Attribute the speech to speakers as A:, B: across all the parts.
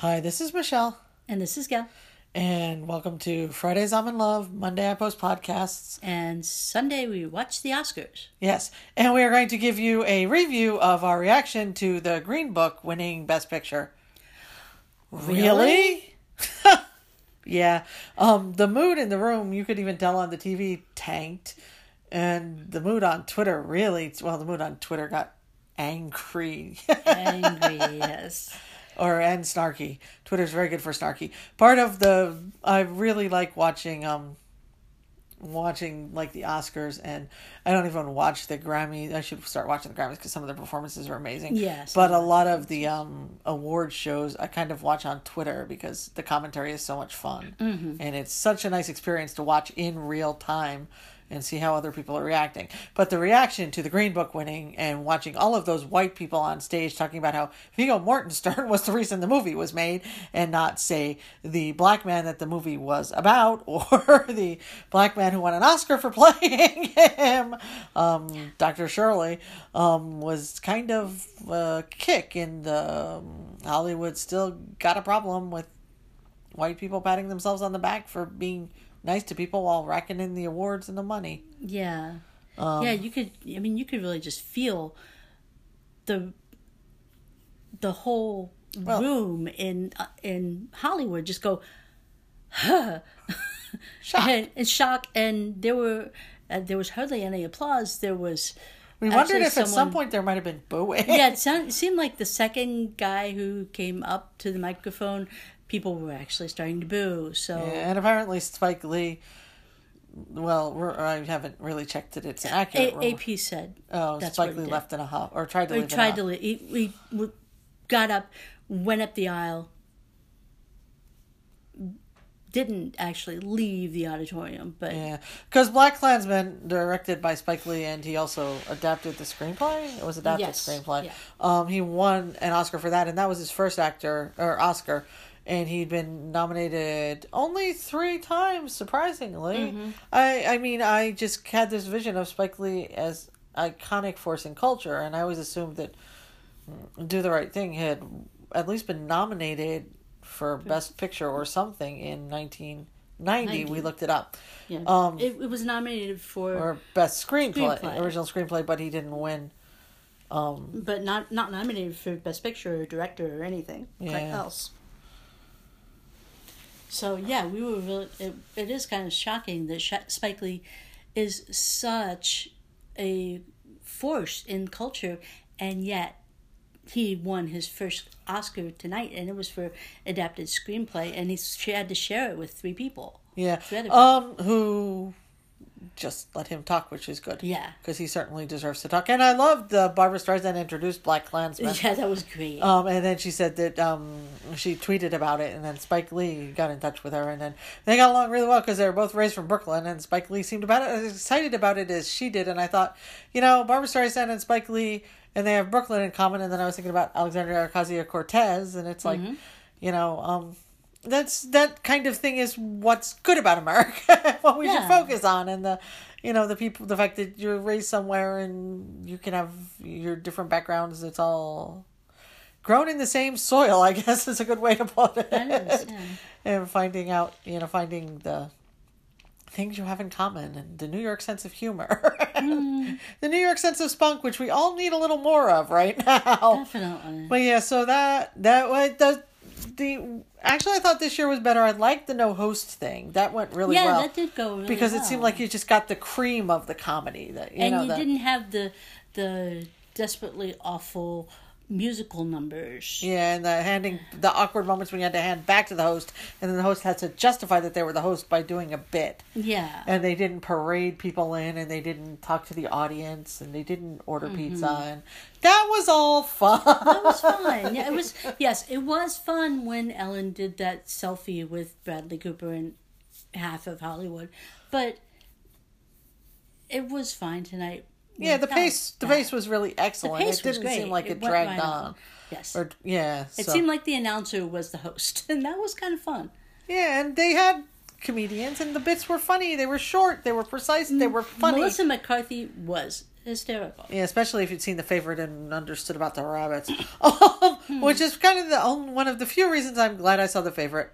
A: Hi, this is Michelle,
B: And this is Gail.
A: and welcome to Fridays I'm in Love, Monday I post podcasts.
B: And Sunday we watch the Oscars.
A: Yes, and we are going to give you a review of our reaction to the Green Book winning Best Picture. Really? yeah. Um, the mood in the room, you could even tell on the TV, tanked. And the mood on Twitter really, well, the mood on Twitter got angry.
B: Angry, yes.
A: Or and snarky. Twitter's very good for snarky. Part of the I really like watching um watching like the Oscars and I don't even watch the Grammys. I should start watching the Grammys because some of the performances are amazing.
B: Yes.
A: But a lot of the um award shows I kind of watch on Twitter because the commentary is so much fun. Mm-hmm. And it's such a nice experience to watch in real time and see how other people are reacting. But the reaction to the Green Book winning and watching all of those white people on stage talking about how Viggo Mortenstern was the reason the movie was made and not, say, the black man that the movie was about or the black man who won an Oscar for playing him, um, Dr. Shirley, um, was kind of a kick in the um, Hollywood still got a problem with white people patting themselves on the back for being nice to people while racking in the awards and the money.
B: Yeah.
A: Um,
B: yeah, you could I mean you could really just feel the the whole
A: Well-
B: room in uh, in Hollywood just go huh.
A: Shocked.
B: and, and shock and there were uh, there was hardly any applause. There was
A: We wondered if at some point there might have been booing.
B: yeah, it, sound, it seemed like the second guy who came up to the microphone, people were actually starting to boo. So
A: and apparently Spike Lee. Well, we're, I haven't really checked that it's accurate.
B: A- AP said
A: oh,
B: that's
A: Spike Lee left in a huff or tried to
B: he
A: leave.
B: tried to leave. He, he got up, went up the aisle, didn't actually leave the auditorium, but
A: Yeah, because Black Klansman, directed by Spike Lee, and he also adapted the screenplay. It was adapted
B: Yes,
A: screenplay.
B: yeah.
A: Um, he won an Oscar for that, and that was his first actor or Oscar, and he'd been nominated only three times, surprisingly.
B: Mm-hmm.
A: I, I mean, I just had this vision of Spike Lee as iconic force in culture, and I always assumed that Do the Right Thing had at least been nominated for Best Picture or something in 1990. We
B: 90.
A: looked it up
B: yeah,
A: um,
B: it, it was nominated for,
A: or best screenplay,
B: Screenplay.
A: original screenplay, but he didn't win. Um,
B: but not not nominated for best picture or director or anything like else. So yeah, we were really. It, it is kind of shocking that Sha Spike Lee is such a force in culture, and yet he won his first Oscar tonight, and it was for adapted screenplay, and he she had to share it with three people.
A: yeah,
B: Three other
A: um, who just let him talk, which is good.
B: Yeah.
A: because he certainly deserves to talk. And I loved uh, Barbra Streisand introduced Black Klansman.
B: Yeah, that was great.
A: Um, and then she said that um, she tweeted about it, and then Spike Lee got in touch with her, and then they got along really well because they were both raised from Brooklyn, and Spike Lee seemed about as excited about it as she did. And I thought, you know, Barbra Streisand and Spike Lee, and they have Brooklyn in common. And then I was thinking about Alexandria Ocasio Cortez, and it's like, you know, um, that's that kind of thing is what's good about America, what we should focus on, and the. You know the people, the fact that you're raised somewhere and you can have your different backgrounds. It's all grown in the same soil, I guess is a good way to put it.
B: Yeah.
A: And finding out, you know, finding the things you have in common and the New York sense of humor.
B: Hmm.
A: the New York sense of spunk, which we all need a little more of right now.
B: Definitely.
A: But yeah, so that that was the the actually I thought this year was better. I liked the no host thing. That went really well.
B: yeah,
A: well.
B: that did go really
A: because it seemed like you just got the cream of the comedy that you
B: and
A: know
B: you
A: the,
B: didn't have the the desperately awful musical numbers.
A: Yeah, and the handing the awkward moments when you had to hand back to the host, and then the host had to justify that they were the host by doing a bit,
B: Yeah.
A: and they didn't parade people in, and they didn't talk to the audience, and they didn't order mm-hmm. pizza, and that was all fun.
B: That was fun. Yeah, it was. Yes, it was fun when Ellen did that selfie with Bradley Cooper and half of Hollywood, but it was fine tonight.
A: Yeah, the pace the pace was really excellent.
B: pace
A: it didn't seem like
B: It
A: it, dragged
B: right
A: on.
B: on. Yes,
A: Or yeah,
B: it
A: so-
B: seemed like the announcer was the host, and that was kind of fun.
A: yeah, and they had comedians, and the bits were funny. They were short. They were precise. They were funny.
B: Melissa McCarthy was hysterical.
A: Yeah, especially if you'd seen the favorite and understood about the rabbits, um, which is kind of the only, one of the few reasons I'm glad I saw the favorite.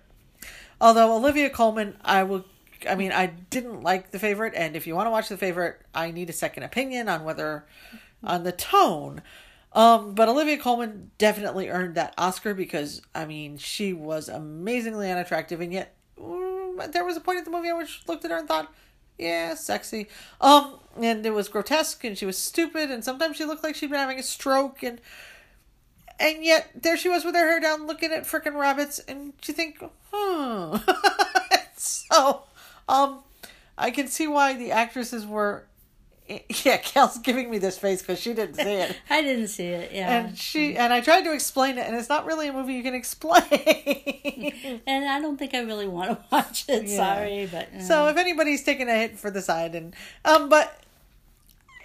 A: Although Olivia Colman, I will. I mean, I didn't like the favorite, and if you want to watch the favorite, I need a second opinion on whether on the tone. Um, but Olivia Colman definitely earned that Oscar because I mean she was amazingly unattractive, and yet mm, there was a point in the movie I which looked at her and thought, yeah, sexy. Um, and it was grotesque, and she was stupid, and sometimes she looked like she'd been having a stroke, and and yet there she was with her hair down, looking at frickin' rabbits, and you think, hmm. so, um, I can see why the actresses were. Yeah, Kel's giving me this face because she didn't see it.
B: I didn't see it. Yeah,
A: and she and I tried to explain it, and it's not really a movie you can explain.
B: and I don't think I really want to watch it.
A: Yeah.
B: Sorry, but
A: so if anybody's taking a hit for the side, and um, but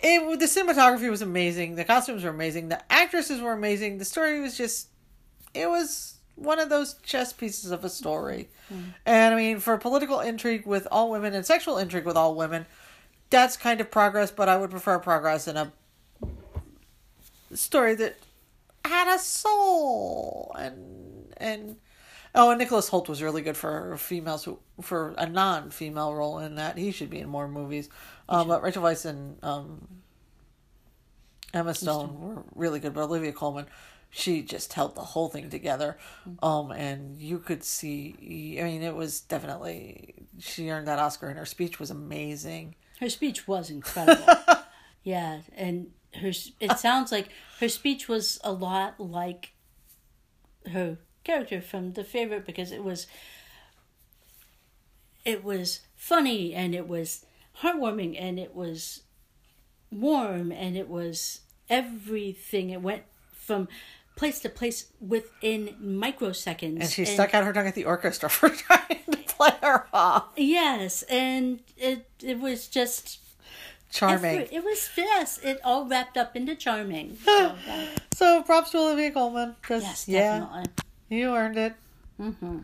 A: it the cinematography was amazing, the costumes were amazing, the actresses were amazing, the story was just it was one of those chess pieces of a story, and I mean for political intrigue with all women and sexual intrigue with all women, that's kind of progress. But I would prefer progress in a story that had a soul and and oh and Nicholas Hoult was really good for females who for a non female role in that. He should be in more movies. Um, but Rachel Weisz and um, Emma Stone. were really good but Olivia Colman she just held the whole thing together um and you could see I mean it was definitely she earned that Oscar and her speech was amazing
B: her speech was incredible. yeah, and her it sounds like her speech was a lot like her character from The Favorite because it was it was funny and it was heartwarming and it was warm and it was everything. It went from place to place within microseconds.
A: and she stuck out her tongue at the orchestra for trying to play her off
B: Yes, and it it was just
A: charming
B: Every- It was yes. It all wrapped up into charming. So, yeah.
A: So props to Olivia Colman.
B: yes,
A: yeah,
B: definitely.
A: you earned it.
B: hmm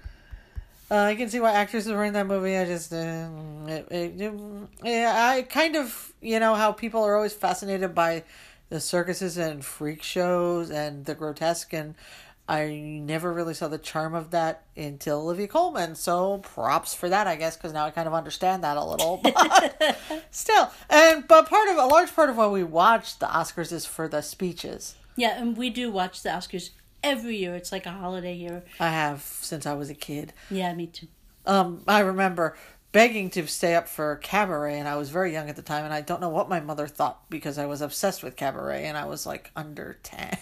A: Uh, I can see why actresses were in that movie. I just, uh, it, it, it- yeah, I kind of, you know, how people are always fascinated by the circuses and freak shows and the grotesque, and I never really saw the charm of that until Olivia Colman. So props for that, I guess, because now I kind of understand that a little. But still, and but part of a large part of why we watch the Oscars is for the speeches.
B: Yeah, and we do watch the Oscars every year. It's like a holiday here.
A: I have since I was a kid.
B: Yeah, me too.
A: Um, I remember begging to stay up for Cabaret, and I was very young at the time, and I don't know what my mother thought because I was obsessed with Cabaret, and I was like under 10.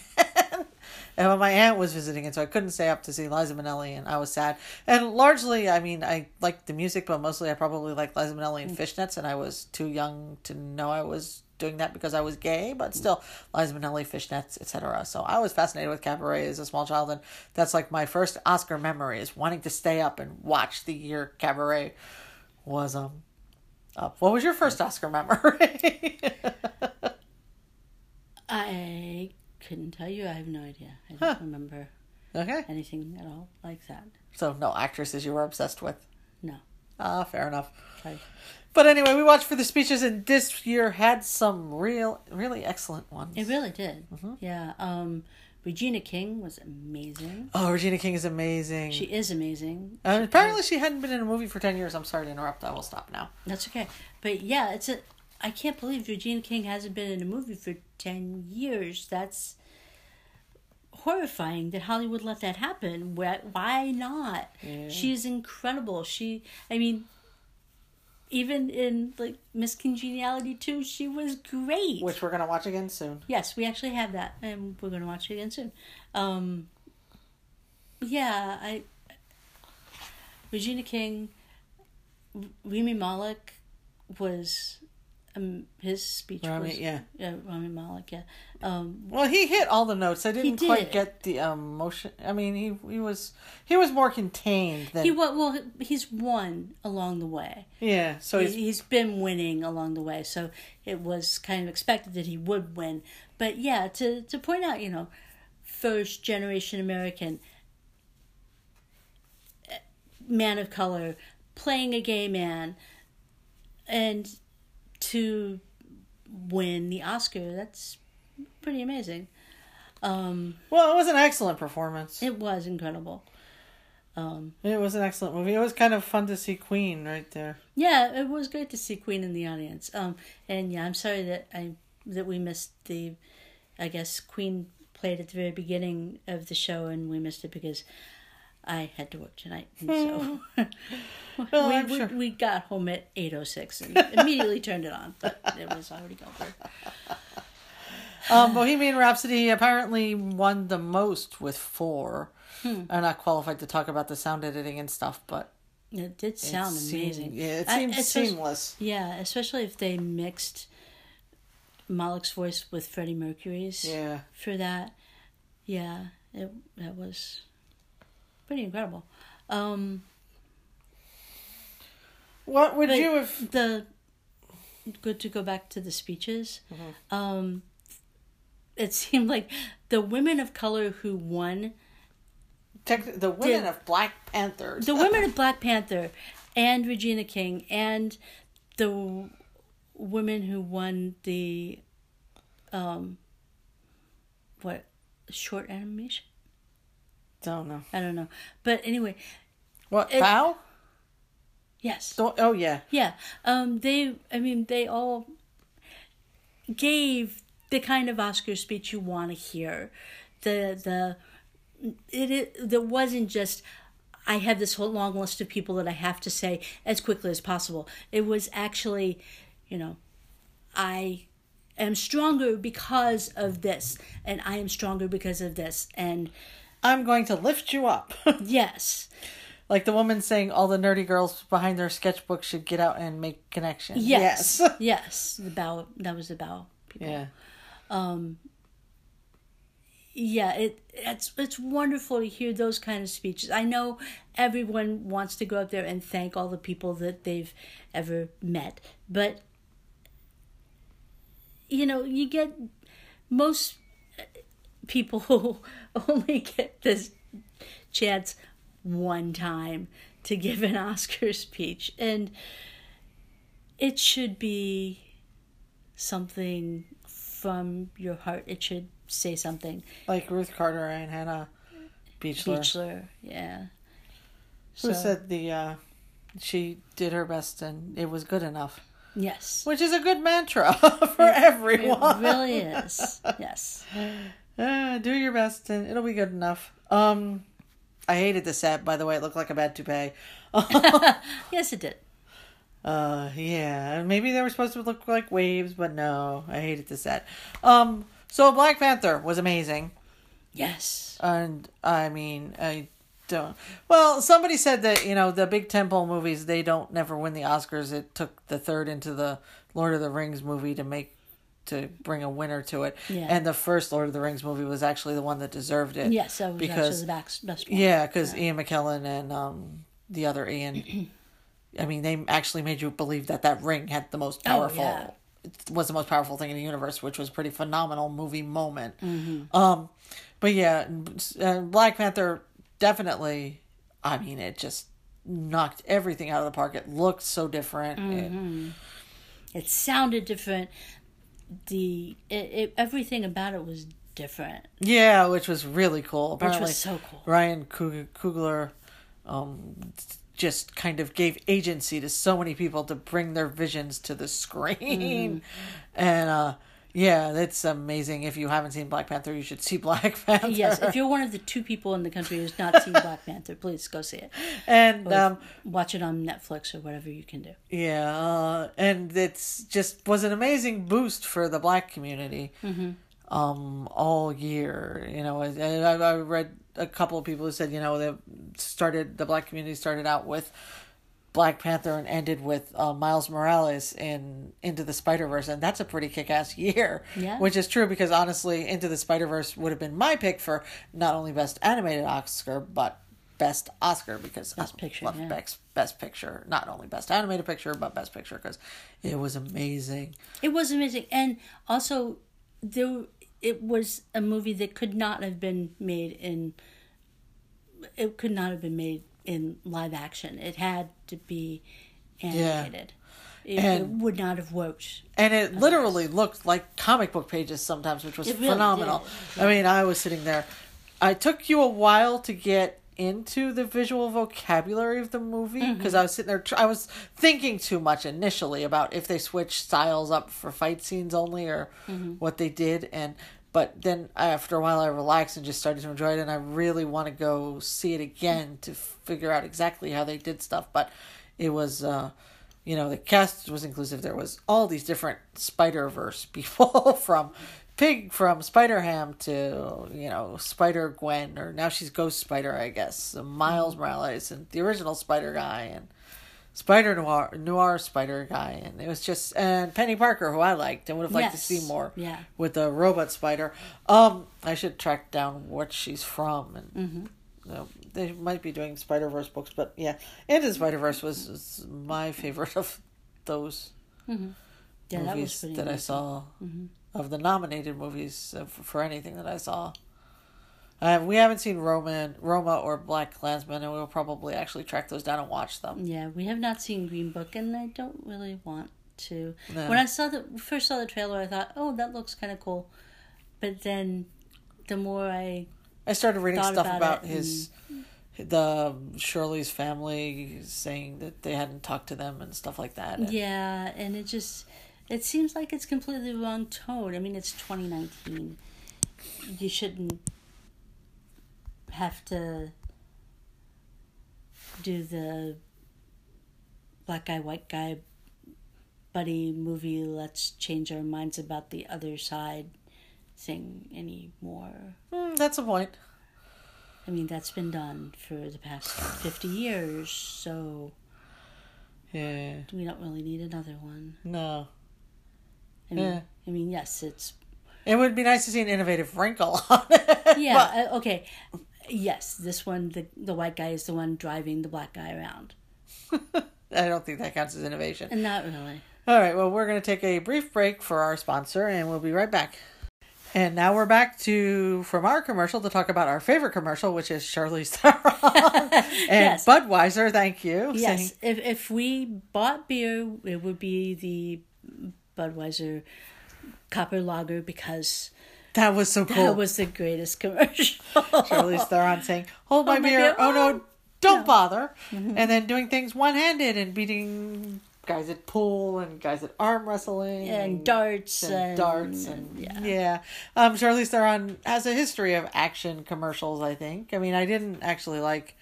A: and when my aunt was visiting it, so I couldn't stay up to see Liza Minnelli, and I was sad. And largely, I mean, I liked the music, but mostly I probably liked Liza Minnelli and mm. Fishnets, and I was too young to know I was doing that because I was gay, but mm. still, Liza Minnelli, Fishnets, etc. So I was fascinated with Cabaret as a small child, and that's like my first Oscar memory is wanting to stay up and watch the year Cabaret was um up. What was your first Oscar memory?
B: I couldn't tell you. I have no idea. I don't
A: Huh.
B: remember
A: okay,
B: anything at all like that.
A: so no actresses you were obsessed with.
B: No.
A: Ah, fair enough.
B: Sorry.
A: But anyway, we watched for the speeches, and this year had some real, really excellent ones.
B: It really did.
A: Mm-hmm.
B: Yeah. Um, Regina King was amazing.
A: Oh, Regina King is amazing.
B: She is amazing.
A: Uh, apparently, she hadn't been in a movie for ten years. I'm sorry to interrupt. I will stop now.
B: That's okay. But yeah, it's a. I can't believe Regina King hasn't been in a movie for ten years. That's horrifying that Hollywood let that happen. Why? Why not? is incredible. She. I mean. Even in like Miss Congeniality too, she was great.
A: Which we're gonna watch again soon.
B: Yes, we actually have that, and we're going to watch it again soon. Um, yeah, I Regina King, Rami Malek was um, his speech
A: Rami,
B: was
A: yeah.
B: yeah Rami Malek yeah um,
A: Well, he hit all the notes. I didn't
B: did.
A: quite get the emotion. I mean, he he was he was more contained than
B: he well he's won along the way.
A: yeah. So
B: He-
A: he's
B: he's been winning along the way, so it was kind of expected that he would win. But yeah, to to point out, you know, first generation American eh, man of color playing a gay man, and to win the Oscar. That's pretty amazing. Um,
A: Well, it was an excellent performance. It,
B: was incredible. Um, it
A: was an excellent movie. It was kind of fun to see Queen right there.
B: yeah, it was great to see Queen in the audience. Um, and yeah, I'm sorry that I that we missed the. I guess Queen played at the very beginning of the show, and we missed it because I had to work tonight. And so
A: Well,
B: we, we,
A: sure.
B: we got home at eight oh six and immediately turned it on, but it was already over.
A: Um, Bohemian Rhapsody apparently won the most with four.
B: Hmm.
A: I'm not qualified to talk about the sound editing and stuff, but
B: It did
A: it
B: sound
A: seemed-
B: amazing.
A: Yeah, it seemed
B: especially-
A: seamless.
B: Yeah, especially if they mixed Malek's voice with Freddie Mercury's
A: Yeah.
B: for that. Yeah, it that was pretty incredible. Um,
A: What would you have?
B: the good to go back to the speeches.
A: Mm-hmm.
B: Um, it seemed like the women of color who won
A: Tech, the women
B: Did-
A: of Black Panther.
B: the women of Black Panther and Regina King and the women who won the um what short animation
A: Don't know.
B: I don't know but anyway
A: What?
B: It-
A: Bao?
B: yes
A: Don't, oh, yeah.
B: yeah um they I mean they all gave the kind of Oscar speech you want to hear the the it, it there wasn't just I have this whole long list of people that I have to say as quickly as possible. It was actually, you know, I am stronger because of this, and I am stronger because of this, and
A: I'm going to lift you up.
B: yes,
A: like the woman saying all the nerdy girls behind their sketchbook should get out and make connections.
B: yes,
A: Yes.
B: yes, the Bao that was the Bao people.
A: yeah.
B: Um, yeah it it's it's wonderful to hear those kind of speeches i know everyone wants to go up there and thank all the people that they've ever met but you know you get most people only get this chance one time to give an oscar speech and it should be something from your heart it should say something
A: Like Ruth Carter and Hannah Beachler.
B: Beachler, yeah.
A: Who
B: So-
A: said the uh, she did her best and it was good enough.
B: Yes.
A: Which is a good mantra for everyone.
B: It really is. Yes.
A: Uh, do your best and it'll be good enough. Um, I hated the set. By the way, it looked like a bad toupee.
B: Yes, it did.
A: Uh, yeah, maybe they were supposed to look like waves, but no, I hated the set. Um, so Black Panther was amazing,
B: Yes.
A: and I mean, I don't. Well, somebody said that you know the big temple movies they don't never win the Oscars. It took the third into the Lord of the Rings movie to make to bring a winner to it,
B: Yeah.
A: and the first Lord of the Rings movie was actually the one that deserved it.
B: Yes, that was
A: because
B: actually the best, best one.
A: yeah, because Ian McKellen and um, the other Ian, I mean, they actually made you believe that that ring had the most
B: Oh,
A: powerful,
B: yeah.
A: was the most powerful thing in the universe, which was a pretty phenomenal movie moment.
B: Mm-hmm.
A: Um, but yeah, uh, Black Panther definitely. I mean, it just knocked everything out of the park. It looked so different.
B: Mm-hmm.
A: It-
B: It sounded different. The it, it, everything about it was different,
A: yeah, which was really cool.
B: which was so cool.
A: Ryan Coog- Coogler um, just kind of gave agency to so many people to bring their visions to the screen.
B: Mm-hmm.
A: And uh, yeah, that's amazing. If you haven't seen Black Panther, you should see Black Panther.
B: Yes, if you're one of the two people in the country who's not seen Black Panther, please go see it.
A: and um,
B: Watch it on Netflix or whatever you can do.
A: yeah, uh, and it's just was an amazing boost for the black community.
B: Mm-hmm.
A: Um, all year, you know, I, I, I read a couple of people who said, you know, they started the black community started out with Black Panther and ended with uh, Miles Morales in Into the Spider Verse, and that's a pretty kick ass year.
B: Yeah.
A: Which is true because honestly, Into the Spider Verse would have been my pick for not only best animated Oscar but best Oscar because
B: Best
A: I
B: Picture,
A: love
B: yeah.
A: best best picture, not only best animated picture but best picture because it was amazing.
B: It was amazing, and also there it was a movie that could not have been made in. It could not have been made in live action. It had to be animated. it, it would not have worked.
A: and it literally looked like comic book pages sometimes, which was
B: really
A: phenomenal.
B: did,
A: I mean, I was sitting there. I took you a while to get into the visual vocabulary of the movie
B: Mm-hmm.
A: because I was sitting there. I was thinking too much initially about if they switched styles up for fight scenes only or
B: Mm-hmm.
A: what they did, and but then after a while I relaxed and just started to enjoy it, and I really want to go see it again to figure out exactly how they did stuff. But it was. uh you know the cast was inclusive there was all these different spider verse people from pig from spider ham to you know spider gwen or now she's ghost spider i guess miles morales and the original spider guy and spider noir noir spider guy and it was just and penny parker who i liked and would have liked to see more
B: Yeah.
A: with the robot spider um i should track down what she's from and
B: Mm-hmm.
A: you know, they might be doing Spider Verse books, but yeah, Into Spider Verse was, was my favorite of those
B: Yeah, that was
A: movies
B: pretty
A: that, I saw of the nominated movies uh, for anything that I saw. Uh, we haven't seen Roman, Roma, or Black Klansman, and we'll probably actually track those down and watch them.
B: Yeah, we have not seen Green Book, and I don't really want to.
A: No.
B: When I saw the first saw the trailer, I thought, "Oh, that looks kind of cool," but then the more I
A: I started reading stuff
B: about
A: about his the Shirley's family saying that they hadn't talked to them and stuff like that. And-
B: yeah, and it just it seems like it's completely wrong tone. I mean, it's 2019. You shouldn't have to do the black guy, white guy buddy movie. Let's change our minds about the other side thing anymore.
A: Mm, that's a point.
B: I mean, that's been done for the past 50 years, so
A: Yeah.
B: we don't really need another one.
A: No.
B: I mean,
A: Yeah.
B: I mean, yes, it's
A: It would be nice to see an innovative wrinkle on it.
B: yeah. uh, okay, yes, this one, the the white guy is the one driving the black guy around,
A: I don't think that counts as innovation.
B: not really.
A: All right, well, we're going to take a brief break for our sponsor, and we'll be right back. And now we're back to from our commercial to talk about our favorite commercial, which is Charlize Theron and
B: Yes.
A: Budweiser. Thank you.
B: Yes,
A: saying-
B: if if we bought beer, it would be the Budweiser Copper Lager because
A: that was so cool.
B: that was the greatest commercial.
A: Charlize Theron saying, "Hold my
B: Hold my
A: beer."
B: beer.
A: Oh no,
B: Oh.
A: don't bother.
B: Mm-hmm.
A: And then doing things one-handed and beating guys at pool and guys at arm wrestling
B: and darts
A: and,
B: and,
A: darts and
B: yeah.
A: yeah. Um, Charlize Theron has a history of action commercials. I think. I mean, I didn't actually like.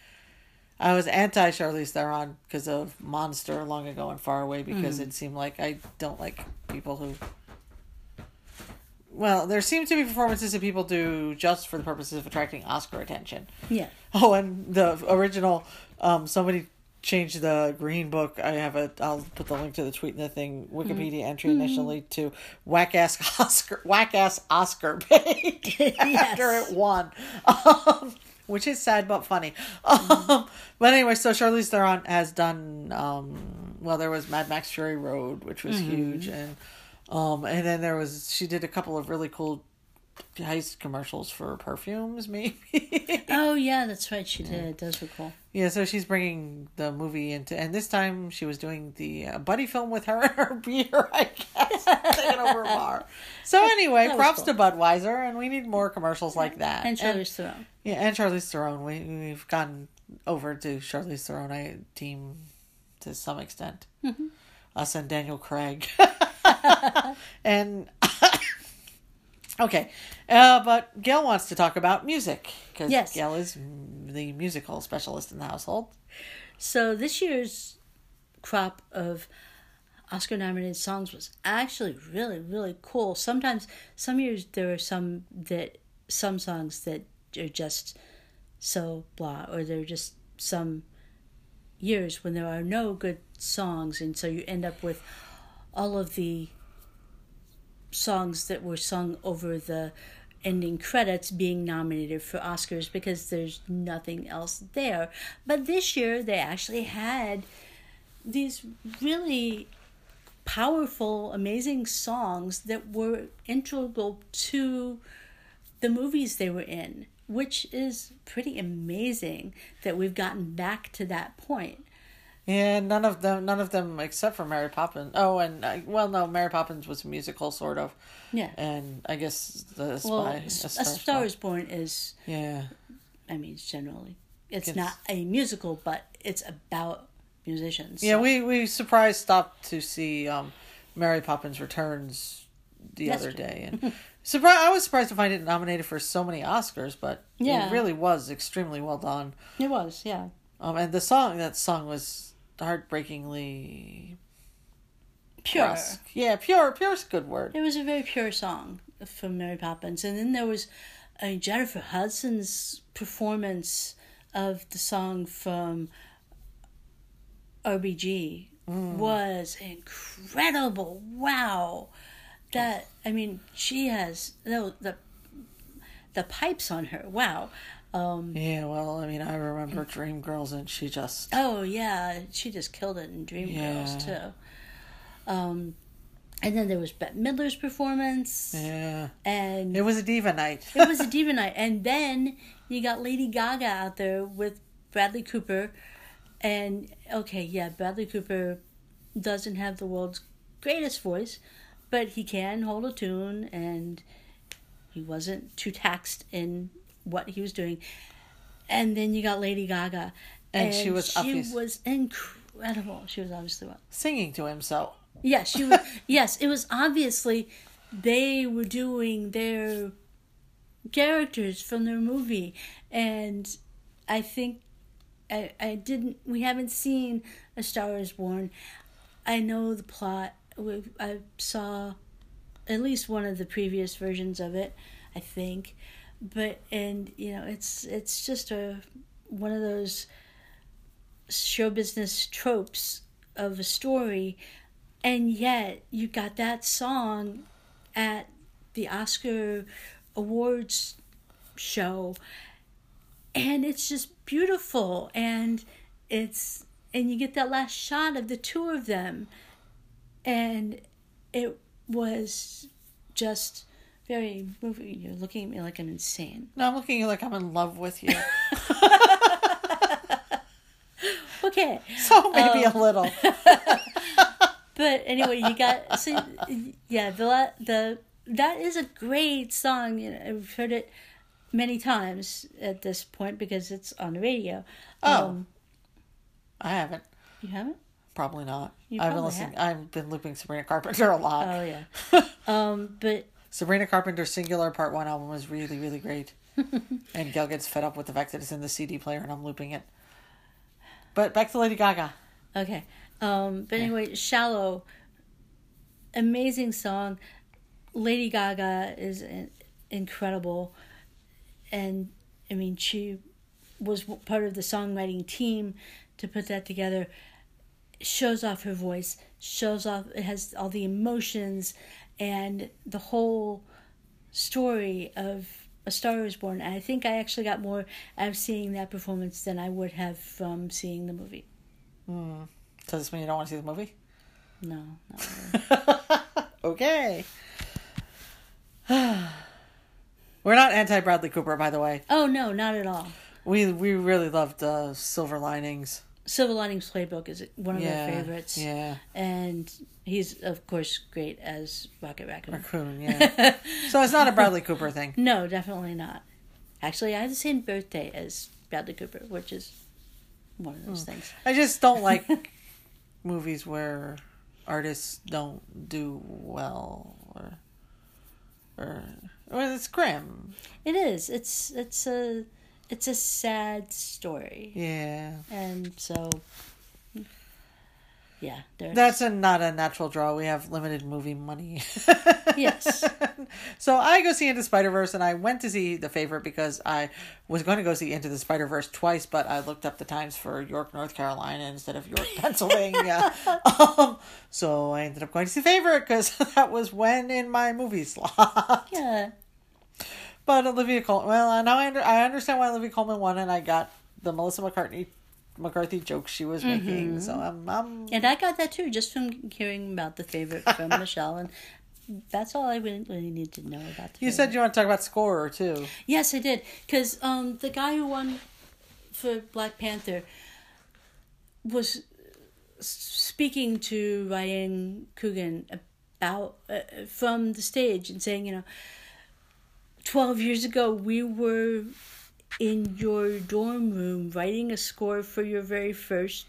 A: I was anti Charlize Theron because of Monster long ago and far away because
B: Mm-hmm.
A: it seemed like I don't like people who. Well, there seem to be performances that people do just for the purposes of attracting Oscar attention.
B: yeah.
A: Oh, and the original, um, somebody changed the Green Book. I have a. I'll put the link to the tweet and the thing Wikipedia entry initially to whack ass Oscar whack ass Oscar bait after
B: Yes.
A: it won, um, which is sad but funny. Um, but anyway, so Charlize Theron has done. Um, well, there was Mad Max Fury Road, which was huge, and um, and then there was she did a couple of really cool heist commercials for perfumes, maybe.
B: Oh yeah, that's right. She did. Those were cool.
A: Yeah, so she's bringing the movie into, and this time she was doing the uh, buddy film with her and her beer, I guess, taking over a bar. So anyway, props
B: cool.
A: to Budweiser, and we need more commercials like that.
B: And Charlize Theron.
A: yeah, and Charlize Theron. We we've gotten over to Charlize Theron I, team to some extent.
B: Mm-hmm.
A: Us and Daniel Craig, and okay, uh, but Gail wants to talk about music because
B: Yes.
A: Gail is the musical specialist in the household.
B: So this year's crop of Oscar nominated songs was actually really, really cool. Sometimes some years there are some that some songs that are just so blah or there are just some years when there are no good songs and so you end up with all of the songs that were sung over the ending credits being nominated for Oscars because there's nothing else there. But this year they actually had these really powerful, amazing songs that were integral to the movies they were in, which is pretty amazing that we've gotten back to that point.
A: Yeah, none of them, none of them except for Mary Poppins. Oh, and uh, well, no, Mary Poppins was a musical, sort of,
B: Yeah.
A: and I guess the spy,
B: Well,
A: a
B: A
A: Star,
B: Star is Born is,
A: Yeah,
B: I mean, generally, it's
A: It's-
B: not a musical, but it's about musicians.
A: yeah. We we surprised stopped to see um, Mary Poppins Returns the other day, and surprised. I was surprised to find it nominated for so many Oscars, but
B: Yeah.
A: it really was extremely well done.
B: It was, yeah.
A: Um, and the song that song was heartbreakingly
B: Pure.
A: brusque. Yeah, pure. Pure's a good word.
B: It was a very pure song from Mary Poppins. And then there was uh, Jennifer Hudson's performance of the song from RBG was incredible. Wow. That, I mean, she has the, the, the pipes on her. Wow. Um,
A: Yeah, well, I mean, I remember Dreamgirls, and she just
B: oh, yeah. She just killed it in Dreamgirls,
A: Yeah.
B: too. Um, and then there was Bette Midler's performance.
A: yeah.
B: And
A: It was a diva night.
B: it was a diva night and then you got lady gaga out there with bradley cooper and okay yeah bradley cooper doesn't have the world's greatest voice but he can hold a tune and he wasn't too taxed in what he was doing and then you got lady gaga
A: And she was
B: she
A: obvious-
B: was incredible she was obviously well
A: Singing to him, so
B: Yes, she was. yes, it was obviously they were doing their characters from their movie, and I think I I didn't. We haven't seen A Star Is Born. I know the plot. We, I saw at least one of the previous versions of it. I think, but and you know it's it's just a one of those show business tropes of a story. And yet you got that song at the Oscar awards show. And it's just beautiful. And it's and you get that last shot of the two of them. And it was just very moving you're looking at me like i'm insane
A: no, I'm looking at you like I'm in love with you.
B: okay
A: So maybe
B: Um,
A: a little.
B: But anyway, you got so yeah the the that is a great song. You know, I've heard it many times at this point because it's on the radio.
A: Oh.
B: Um,
A: I haven't.
B: you haven't?
A: Probably not.
B: You
A: I've been listening. I've been looping Sabrina Carpenter a lot.
B: Oh yeah. um, but
A: Sabrina Carpenter's Singular Part One album was really, really great. and Gail gets fed up with the fact that it's in the CD player and I'm looping it. But back to Lady Gaga.
B: okay. Um, but anyway, "Shallow," amazing song. Lady Gaga is in- incredible, and I mean she was part of the songwriting team to put that together. Shows off her voice, shows off it has all the emotions and the whole story of A Star Is Born. And I think I actually got more out of seeing that performance than I would have from seeing the movie.
A: Does this mean you don't want to see the movie?
B: No, really.
A: Okay. We're not anti Bradley Cooper, by the way.
B: oh no, not at all.
A: We we really loved uh, Silver Linings.
B: Silver Linings Playbook is one of
A: yeah,
B: my favorites,
A: Yeah,
B: and he's of course great as Rocket Raccoon.
A: Raccoon. Yeah. so it's not a Bradley Cooper thing.
B: No, definitely not. Actually, I have the same birthday as Bradley Cooper, which is one of those
A: Hmm.
B: things.
A: I just don't like movies where artists don't do well or or well, it's grim.
B: It is. It's it's a it's a sad story,
A: Yeah,
B: and so yeah, there's
A: that's a not a natural draw. We have limited movie money.
B: yes,
A: So I go see Into Spider Verse, and I went to see the favorite because I was going to go see Into the Spider Verse twice, but I looked up the times for York, North Carolina instead of York, Pennsylvania. um, so I ended up going to see favorite because that was when in my movie slot.
B: yeah.
A: But Olivia Colman, well, now I under, I understand why Olivia Colman won, and I got the Melissa McCartney McCarthy jokes she was making. So I'm, I'm
B: And I got that too, just from hearing about the favorite from Michelle, and that's all I really, really need to know about. The
A: you said you want to talk about scorer too.
B: yes, I did, because um, the guy who won for Black Panther was speaking to Ryan Coogan about uh, from the stage and saying, you know, 12 years ago we were in your dorm room writing a score for your very first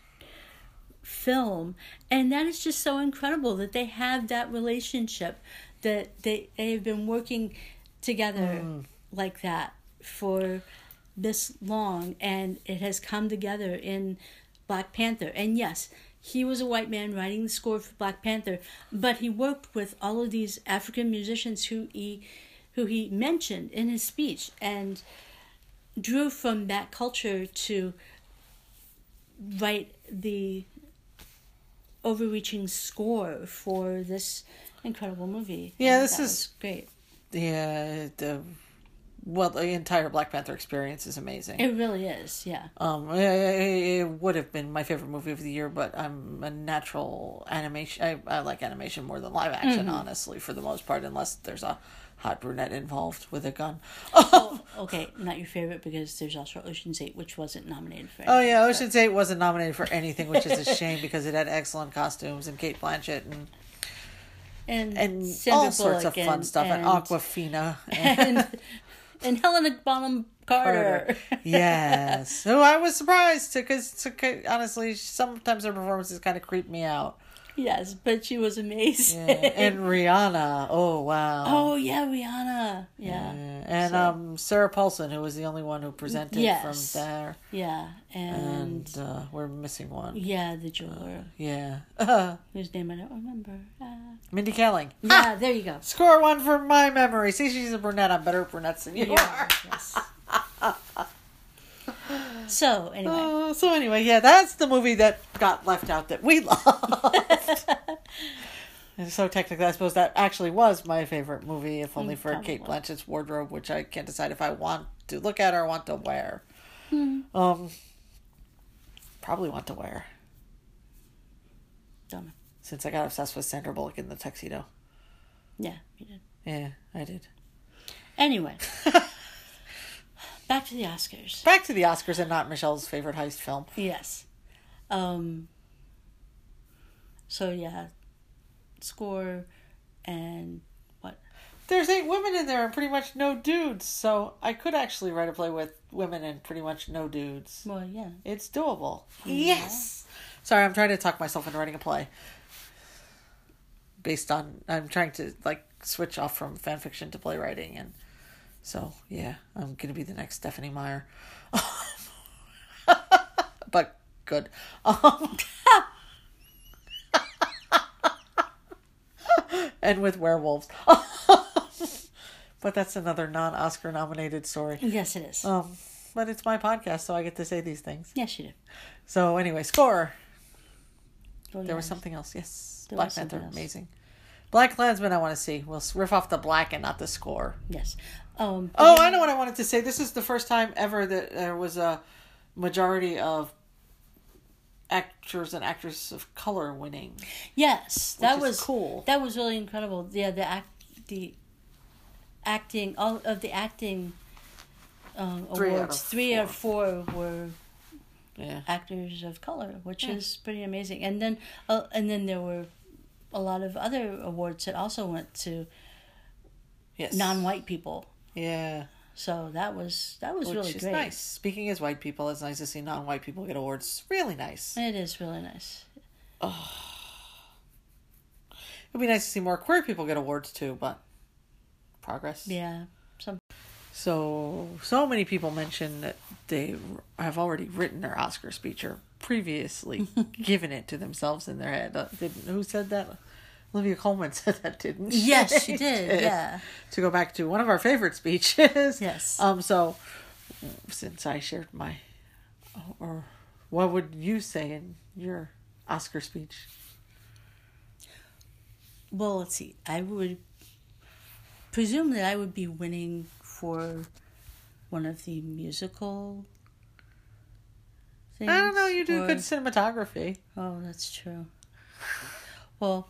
B: film and that is just so incredible that they have that relationship that they they have been working together mm. like that for this long and it has come together in Black Panther and yes he was a white man writing the score for Black Panther but he worked with all of these African musicians who he who he mentioned in his speech and drew from that culture to write the overreaching score for this incredible movie.
A: Yeah, and this is
B: great.
A: Yeah, the well, the entire Black Panther experience is amazing.
B: It really is, yeah.
A: Um, it, it would have been my favorite movie of the year, but I'm a natural animation. I, I like animation more than live action, mm-hmm. honestly, for the most part, unless there's a hot brunette involved with a gun.
B: oh, okay, not your favorite because there's also Ocean's Eight, which wasn't nominated for.
A: Anything, oh yeah, Ocean's but... Eight wasn't nominated for anything, which is a shame because it had excellent costumes and Cate Blanchett and
B: and
A: and all Bullock sorts of fun stuff and, and Awkwafina
B: and and, and Helena Bonham Carter. Carter.
A: yes, so I was surprised because honestly, sometimes her performances kind of creep me out.
B: Yes, but she was amazing.
A: Yeah. And Rihanna. Oh wow.
B: Oh yeah, Rihanna. Yeah. yeah.
A: And so. um Sarah Paulson, who was the only one who presented yes. from there.
B: Yeah. And,
A: and uh, we're missing one.
B: Yeah, the jeweler. Uh,
A: yeah.
B: Whose name I don't remember. Uh,
A: Mindy Kaling.
B: Yeah, ah! there you go.
A: Score one for my memory. See, she's a brunette. I'm better at brunettes than you, you are. Yes.
B: So anyway.
A: Uh, so anyway, yeah, that's the movie that got left out that we loved. and so technically, I suppose that actually was my favorite movie, if only for Probably. Cate Blanchett's wardrobe, which I can't decide if I want to look at or want to wear. Hmm. Um, probably want to wear.
B: Don't.
A: Since I got obsessed with Sandra Bullock in the tuxedo.
B: Yeah, you did.
A: Yeah, I did.
B: Anyway. Back to the Oscars.
A: Back to the Oscars and not Michelle's favorite heist film.
B: Yes. Um so yeah. Score and what?
A: There's eight women in there and pretty much no dudes, so I could actually write a play with women and pretty much no dudes.
B: Well, yeah.
A: It's doable. Yeah. Yes. Sorry, I'm trying to talk myself into writing a play. Based on I'm trying to like switch off from fan fiction to playwriting and so yeah, I'm gonna be the next Stephenie Meyer. but good. Um, and with werewolves. but that's another non-Oscar nominated story.
B: Yes, it is.
A: Um, but it's my podcast, so I get to say these things.
B: Yes, you do.
A: So anyway, score. Oh, there was something else. Yes,
B: there
A: Black Panther, amazing. Black Klansman, I want to see. We'll riff off the black and not the score.
B: Yes. Um,
A: oh, I know what I wanted to say. This is the first time ever that there was a majority of actors and actresses of color winning.
B: Yes, that was cool. That was really incredible. Yeah, the act, the acting, all of the acting um, three awards. Three or four were
A: yeah.
B: actors of color, which yeah. is pretty amazing. And then, uh, and then there were a lot of other awards that also went to yes. non-white people.
A: Yeah.
B: So that was that was Which really great.
A: nice. Speaking as white people, it's nice to see non-white people get awards. Really nice.
B: It is really nice.
A: Oh. It'd be nice to see more queer people get awards too, but progress.
B: Yeah.
A: So so many people mention that they have already written their Oscar speech or previously given it to themselves in their head. Uh, did, who said that? Olivia Colman said that, didn't
B: she? Yes, she did. Yeah.
A: to go back to one of our favorite speeches.
B: Yes.
A: Um. So, since I shared my, or what would you say in your Oscar speech?
B: Well, let's see. I would presume that I would be winning for one of the musical
A: things. I don't know. You do or... good cinematography.
B: Oh, that's true. Well,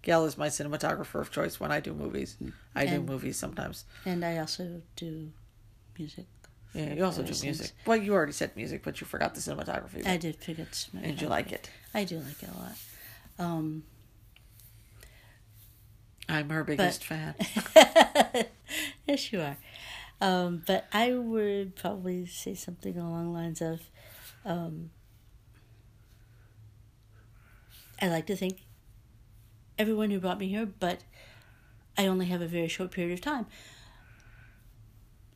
A: Gail is my cinematographer of choice when I do movies. I and, do movies sometimes.
B: And I also do music.
A: Yeah, you also do
B: various
A: music.
B: things.
A: Well, you already said music, but you forgot the cinematography.
B: I did forget to mention
A: And you like it.
B: I do like it a lot. Um,
A: I'm her biggest fan.
B: yes, you are. Um, but I would probably say something along the lines of um, I like to thank everyone who brought me here, but I only have a very short period of time.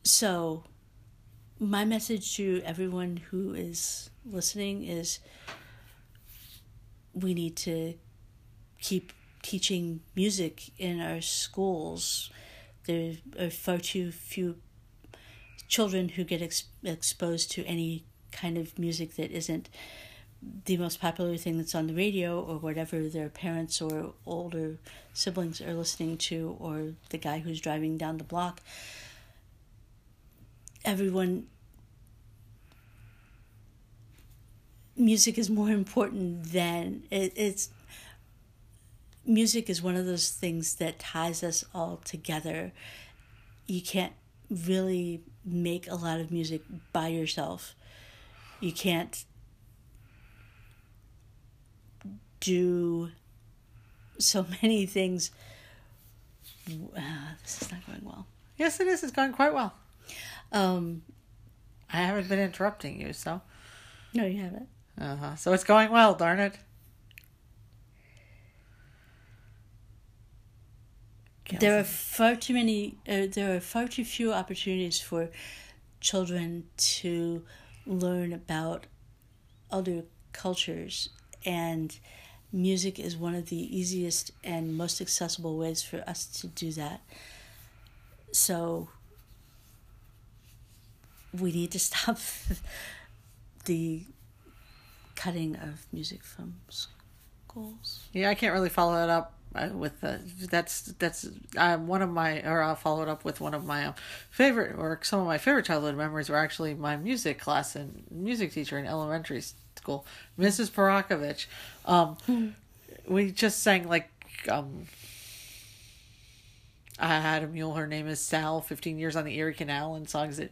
B: So, my message to everyone who is listening is we need to keep teaching music in our schools. There are far too few children who get ex- exposed to any kind of music that isn't the most popular thing that's on the radio or whatever their parents or older siblings are listening to or the guy who's driving down the block. Everyone music is more important than it, it's music is one of those things that ties us all together you can't really make a lot of music by yourself you can't do so many things uh, this is not going well
A: yes, it is. It's going quite well.
B: um
A: I haven't been interrupting you, so
B: no you haven't
A: uh huh. So it's going well. Darn it.
B: There are far too many uh, there are far too few opportunities for children to learn about other cultures and music is one of the easiest and most accessible ways for us to do that. So we need to stop the cutting of music from schools.
A: Yeah, I can't really follow that up with the that's that's um, one of my or I'll follow it up with one of my um, favorite or some of my favorite childhood memories were actually my music class and music teacher in elementary school, Mrs. Parakovich. Um, we just sang like um, I had a mule. Her name is Sal. Fifteen years on the Erie Canal, and songs that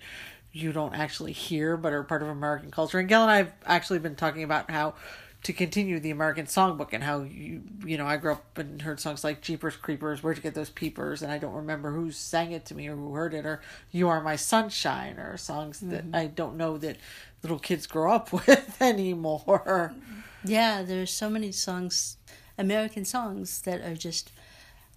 A: you don't actually hear but are part of American culture. And Gail and I have actually been talking about how to continue the American songbook and how you you know I grew up and heard songs like Jeepers Creepers, Where'd You Get Those Peepers, and I don't remember who sang it to me or who heard it, or You Are My Sunshine, or songs that mm-hmm. I don't know that little kids grow up with anymore.
B: Yeah, there's so many songs, American songs that are just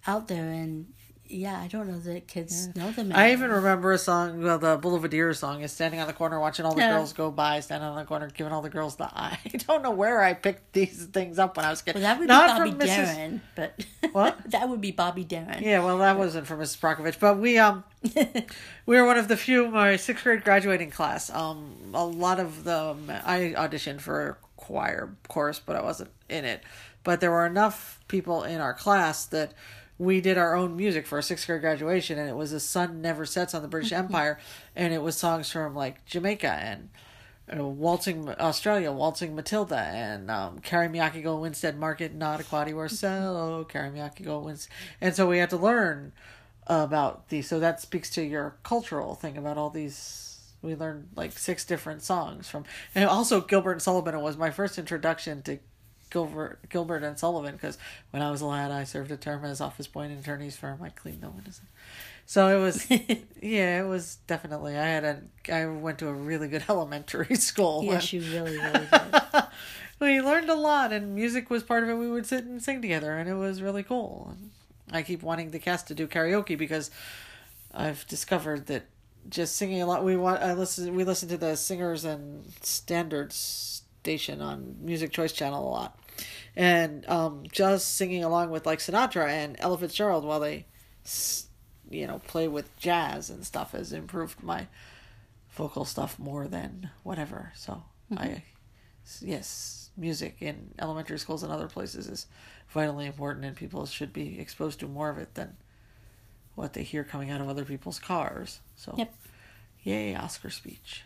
B: out there, and yeah, I don't know that kids know them.
A: I even remember a song, well, the Boulevardier song is standing on the corner watching all the
B: Yeah.
A: girls go by, standing on the corner giving all the girls the eye. I don't know where I picked these things up when I was kid.
B: Well, that would
A: Not
B: be Bobby
A: Mrs.
B: Darin, but
A: What?
B: that would be Bobby Darin.
A: Yeah, well, that wasn't from Mrs. Brockovich, but we um we were one of the few my sixth grade graduating class. Um, a lot of them I auditioned for a choir course, but I wasn't in it. But there were enough people in our class that we did our own music for our sixth grade graduation, and it was "The Sun Never Sets on the British Empire," and it was songs from like Jamaica and. Uh, waltzing Australia, waltzing Matilda, and um, Carry Miyake go Winstead Market, not Aquati Warcello, Carry Miyake go Winstead. And so we had to learn about these. So that speaks to your cultural thing about all these. We learned like six different songs from, and also Gilbert and Sullivan. It was my first introduction to Gilbert, Gilbert and Sullivan because when I was a lad, I served a term as office boy and attorney's firm. I cleaned no innocent. So it was, yeah, it was definitely. I had a, I went to a really good elementary school.
B: Yes, you really, really did.
A: we learned a lot, and music was part of it. We would sit and sing together, and it was really cool. And I keep wanting the cast to do karaoke because I've discovered that just singing a lot. We want I listen. We listen to the singers and standards station on Music Choice Channel a lot, and um, just singing along with like Sinatra and Ella Fitzgerald while they, you know, play with jazz and stuff has improved my vocal stuff more than whatever. So I, yes, music in elementary schools and other places is vitally important, and people should be exposed to more of it than what they hear coming out of other people's cars. So,
B: Yep.
A: yay, Oscar speech.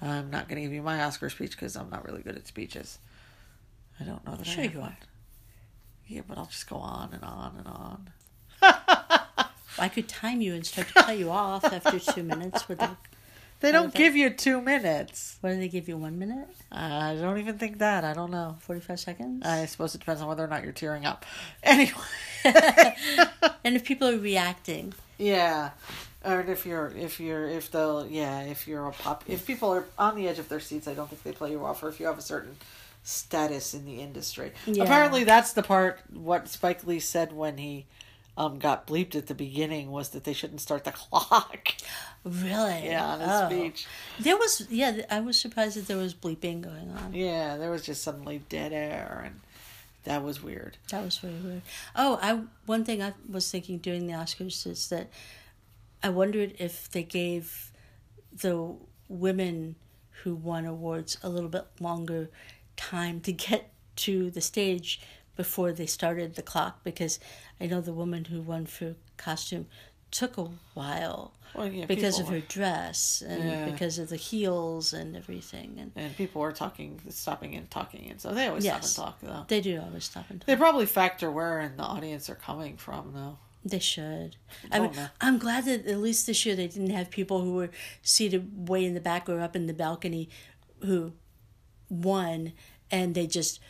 A: I'm not going to give you my Oscar speech because I'm not really good at speeches. I don't know that I
B: Sure
A: have
B: you
A: one.
B: are.
A: Yeah, but I'll just go on and on and on.
B: I could time you and start to cut you off after two minutes with a
A: They don't
B: did
A: give you two minutes.
B: What do they give you? One minute,
A: I don't even think that. I don't know.
B: forty-five seconds.
A: I suppose it depends on whether or not you're tearing up. Anyway,
B: and if people are reacting,
A: yeah. Or if you're, if you're, if they'll, yeah, if you're a pop, if people are on the edge of their seats, I don't think they play you off. Or if you have a certain status in the industry.
B: Yeah.
A: Apparently, that's the part. What Spike Lee said when he um, got bleeped at the beginning was that they shouldn't start the clock.
B: really,
A: Yeah, on his
B: Oh.
A: speech.
B: There was, yeah, I was surprised that there was bleeping going on.
A: Yeah, there was just suddenly dead air, and that was weird.
B: That was very weird. Oh, I one thing I was thinking during the Oscars is that I wondered if they gave the women who won awards a little bit longer time to get to the stage before they started the clock because I know the woman who won for costume took a while
A: Well, yeah,
B: because of her dress and
A: Yeah.
B: because of the heels and everything and
A: and people were talking, stopping and talking, and so they always
B: Yes.
A: stop and talk though.
B: they do always stop and talk.
A: They probably factor where in the audience are coming from though.
B: They should. I mean,
A: know.
B: I'm glad that at least this year they didn't have people who were seated way in the back or up in the balcony who won and they just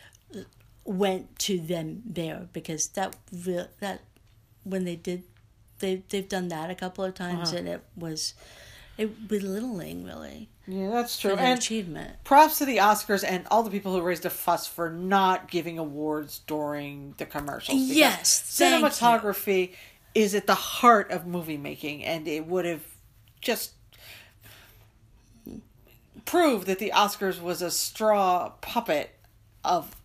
B: went to them there because that re- that when they did they they've done that a couple of times
A: Uh-huh.
B: and it was it belittling really
A: Yeah, that's true. And
B: achievement.
A: props to the Oscars and all the people who raised a fuss for not giving awards during the commercials.
B: Yes, thank you.
A: cinematography is at the heart of movie making, and it would have just proved that the Oscars was a straw puppet of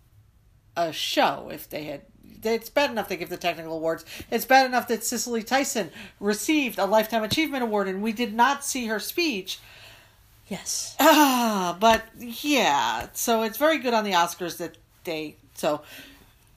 A: a show if they had. It's bad enough they give the technical awards. It's bad enough that Cicely Tyson received a Lifetime Achievement Award and we did not see her speech.
B: Yes.
A: Ah, but yeah, so it's very good on the Oscars that they so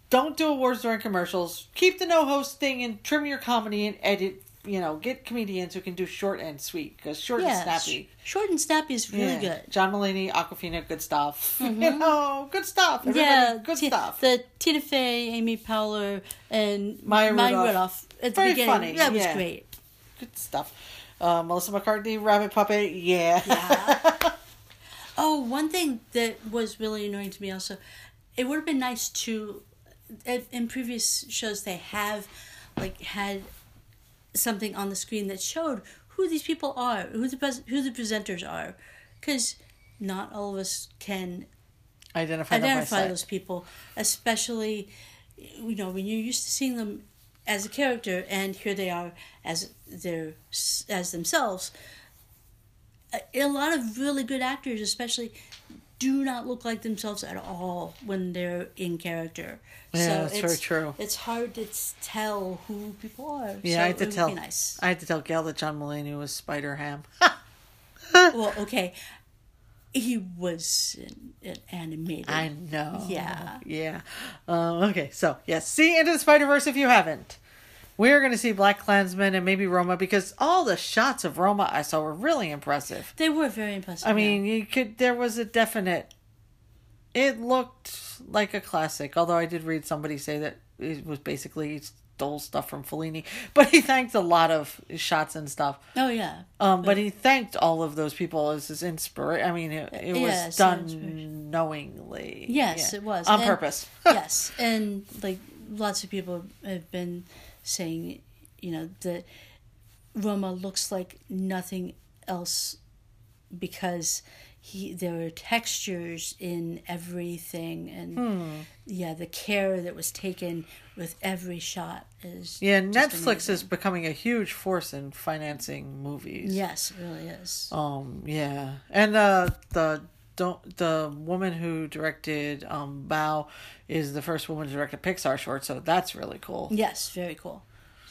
A: don't do awards during commercials. Keep the no host thing and trim your comedy and edit. You know, get comedians who can do short and sweet because short
B: Yeah.
A: and snappy.
B: Short and snappy is really
A: Yeah.
B: good. Mm-hmm.
A: John Mulaney, Awkwafina, good stuff. You know, good stuff. Everybody,
B: yeah,
A: good
B: Ti-
A: stuff.
B: The Tina Fey, Amy Poehler, and
A: Maya Rudolph.
B: at the
A: Very
B: beginning.
A: funny,
B: That was
A: yeah.
B: great.
A: good stuff. Uh, Melissa McCarthy, Rabbit Puppet, yeah.
B: Oh, one thing that was really annoying to me also, it would have been nice to, in previous shows they have, like had something on the screen that showed who these people are, who the pres- who the presenters are, because not all of us can
A: Identify,
B: identify those people, especially you know when you're used to seeing them as a character, and here they are as their as themselves. A, a lot of really good actors, especially, do not look like themselves at all when they're in character.
A: Yeah, that's
B: it's,
A: very true.
B: It's hard to tell who people are.
A: Yeah,
B: so
A: I had to tell.
B: Nice.
A: I had to tell Gail that John Mulaney was Spider Ham.
B: well, okay, he was an, an animated.
A: I know.
B: Yeah.
A: Yeah. Um, okay, so yes, see Into the Spider Verse if you haven't. We're going to see Black Klansman and maybe Roma because all the shots of Roma I saw were really impressive.
B: They were very impressive.
A: I
B: yeah.
A: mean, you could. There was a definite. It looked like a classic, although I did read somebody say that it was basically he stole stuff from Fellini, but he thanked a lot of shots and stuff.
B: oh yeah,
A: Um, but he thanked all of those people as his inspiration. I mean, it, it was
B: Yeah, it's
A: done knowingly.
B: Yes,
A: Yeah.
B: it was.
A: on
B: And-
A: purpose.
B: yes, and like lots of people have been saying, you know, that Roma looks like nothing else because he there are textures in everything and
A: Hmm.
B: yeah, the care that was taken with every shot is
A: yeah, Netflix
B: amazing.
A: is becoming a huge force in financing movies.
B: yes, it really is.
A: Um. Yeah, and uh, the don't the woman who directed um Bao is the first woman to direct a Pixar short, so that's really cool.
B: Yes, very cool.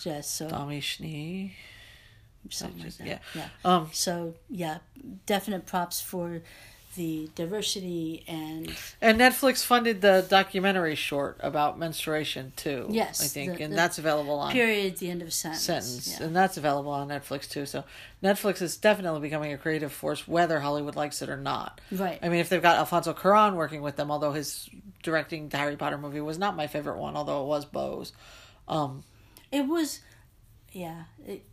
B: Yes, so
A: Dami Schnee.
B: something like that.
A: yeah.
B: yeah.
A: Um.
B: So yeah, definite props for the diversity and
A: And Netflix funded the documentary short about menstruation too.
B: Yes,
A: I think,
B: the-
A: and
B: the
A: that's available on
B: period the end of sentence.
A: sentence,
B: Yeah.
A: and that's available on Netflix too. So Netflix is definitely becoming a creative force, whether Hollywood likes it or not.
B: Right.
A: I mean, if they've got Alfonso Cuarón working with them, although his directing the Harry Potter movie was not my favorite one, although it was Bo's. Um,
B: It was, yeah. It,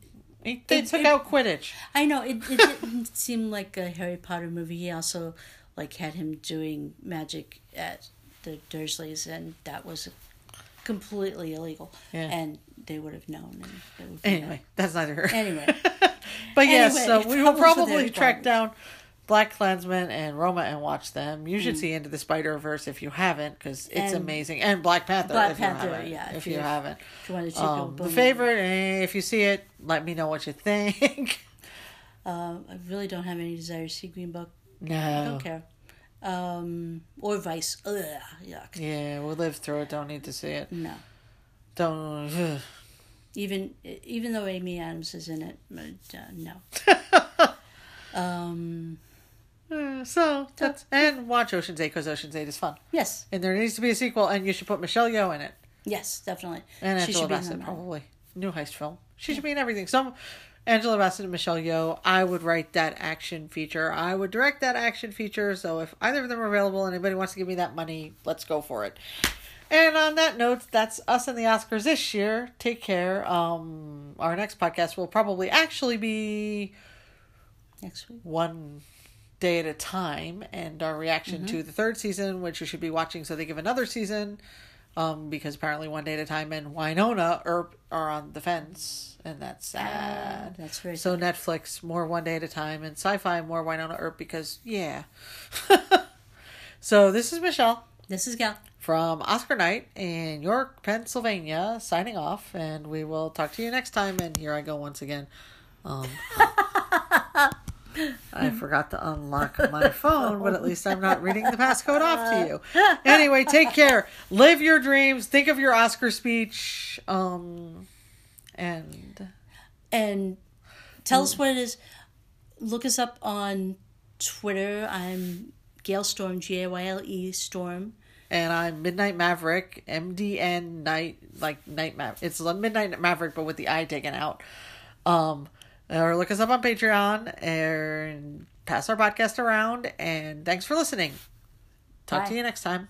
A: He, they
B: It-
A: took
B: it-
A: out Quidditch.
B: I know it, it didn't seem like a Harry Potter movie. He also like had him doing magic at the Dursleys, and that was completely illegal.
A: Yeah.
B: And they would have known. And would
A: Anyway, that's neither here.
B: anyway,
A: But yes,
B: Anyway,
A: so we will probably track down Black Klansman and Roma and watch them. You
B: Mm.
A: should see Into the Spider Verse if you haven't, because it's
B: And
A: amazing. And Black Panther.
B: Black
A: if
B: Panther,
A: you haven't,
B: yeah,
A: If,
B: if
A: you
B: you-
A: haven't,
B: if you wanted to go
A: um, the favorite. eh, If you see it, let me know what you think.
B: Uh, I really don't have any desire to see Green Book. I
A: no.
B: don't care. Um, or Vice. Ugh, yuck.
A: Yeah, we'll live through it. Don't need to see it.
B: No.
A: Don't. ugh.
B: Even even though Amy Adams is in it, but, uh, no. um,
A: Uh, so that's and watch Ocean's Eight because Ocean's Eight is fun,
B: yes,
A: and there needs to be a sequel, and you should put Michelle Yeoh in it.
B: yes, definitely.
A: And
B: She
A: Angela
B: should be in
A: Bassett, probably. New heist film. She should be in everything. Some Angela Bassett and Michelle Yeoh. I would write that action feature. I would direct that action feature. So if either of them are available and anybody wants to give me that money, let's go for it. And on that note, that's us and the Oscars this year. Take care. Um, our next podcast will probably actually be
B: Next week.
A: one day at a time and our reaction to the third season, which you should be watching so they give another season. Um, because apparently one day at a time and Wynonna Earp are on the fence and that's sad.
B: That's very
A: so Netflix more one day at a time and sci-fi more Wynonna Earp because yeah. so this is Michelle
B: This is Gal.
A: from Oscar Night in York, Pennsylvania, signing off, and we will talk to you next time. And here I go once again. Um, I forgot to unlock my phone, but at least I'm not reading the passcode off to you. Anyway, take care. Live your dreams. Think of your Oscar speech. Um, and
B: And tell us what it is. Look us up on Twitter. I'm Gayle Storm, G A Y L E Storm.
A: and I'm Midnight Maverick, MDN Night, like Night Maverick. It's Midnight Maverick, but with the I taken out. Um, Uh, or look us up on Patreon and pass our podcast around. And thanks for listening. Talk
B: Bye.
A: to you next time.